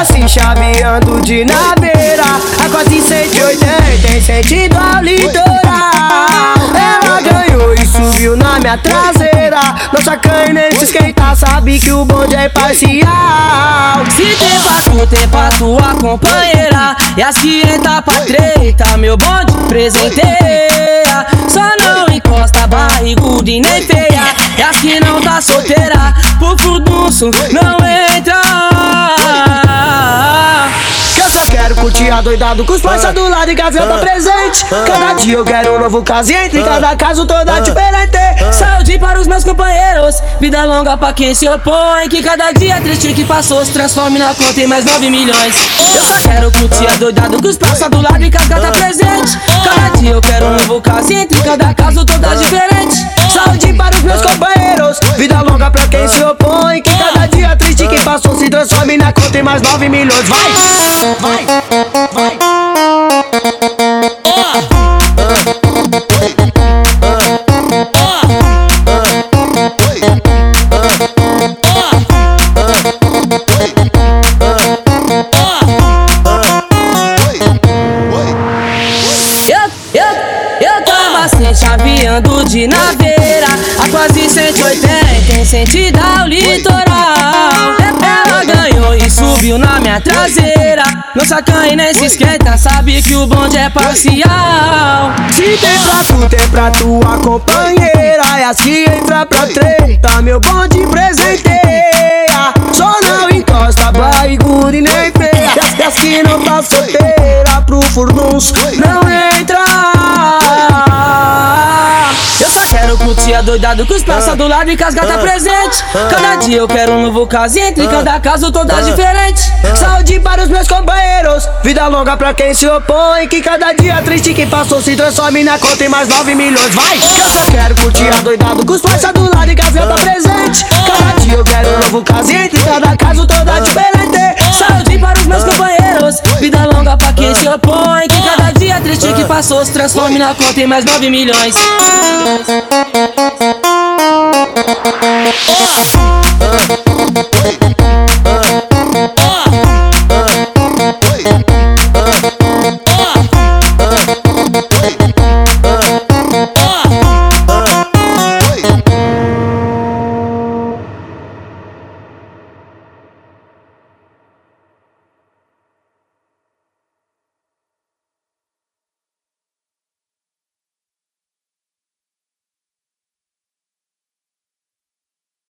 Assim, chameando de naveira A 480 em sentido ao litoral. Ela ganhou e subiu na minha traseira. Não sacanha nem se esquentar, sabe que o bonde é parcial. Se tem pra tu, tem pra tua companheira. E as que entra pra treta, meu bonde presenteia. Só não encosta barriguda e nem feia. E as que não tá solteira, por furdunço não entra. Que eu só quero curtir adoidado com os parça do lado e gaveta presente. Cada dia eu quero um novo caso e entre cada caso toda diferente vida longa pra quem se opõe. Que cada dia triste que passou se transforme na conta em mais 9 milhões. Eu só quero curtir adoidado com os praça do lado e cascata presente. Cada dia eu quero um novo caso entre cada caso toda diferente. Saúde para os meus companheiros Vida longa pra quem se opõe Que cada dia triste que passou se transforme na conta em mais 9 milhões! Vai! Vai! Chaveando de naveira A quase 180 em sentido ao litoral. Ela ganhou e subiu na minha traseira. Não sacanha nem se esquenta, sabe que o bonde é parcial. Se tem pra tu, tem pra tua companheira. E assim entra pra treta Meu bonde presenteia. Só não encosta barriguda e nem feia. E as que não tá solteira Pro furdunço não entra curtir adoidado com os praça do lado e com as gata presente. Cada dia eu quero um novo caso e entre cada caso toda diferente Saúde para os meus companheiros Vida longa pra quem se opõe Que cada dia triste que passou se transforme na conta em mais 9 milhões. Vai! Que eu só quero curtir adoidado com os parça do lado e gaveta presente. Cada dia eu quero um novo caso e entre cada caso toda diferente. Saúde para os meus companheiros, vida longa pra quem se opõe. Que cada dia triste que passou se transforme na conta em mais 9 milhões. up. Uh.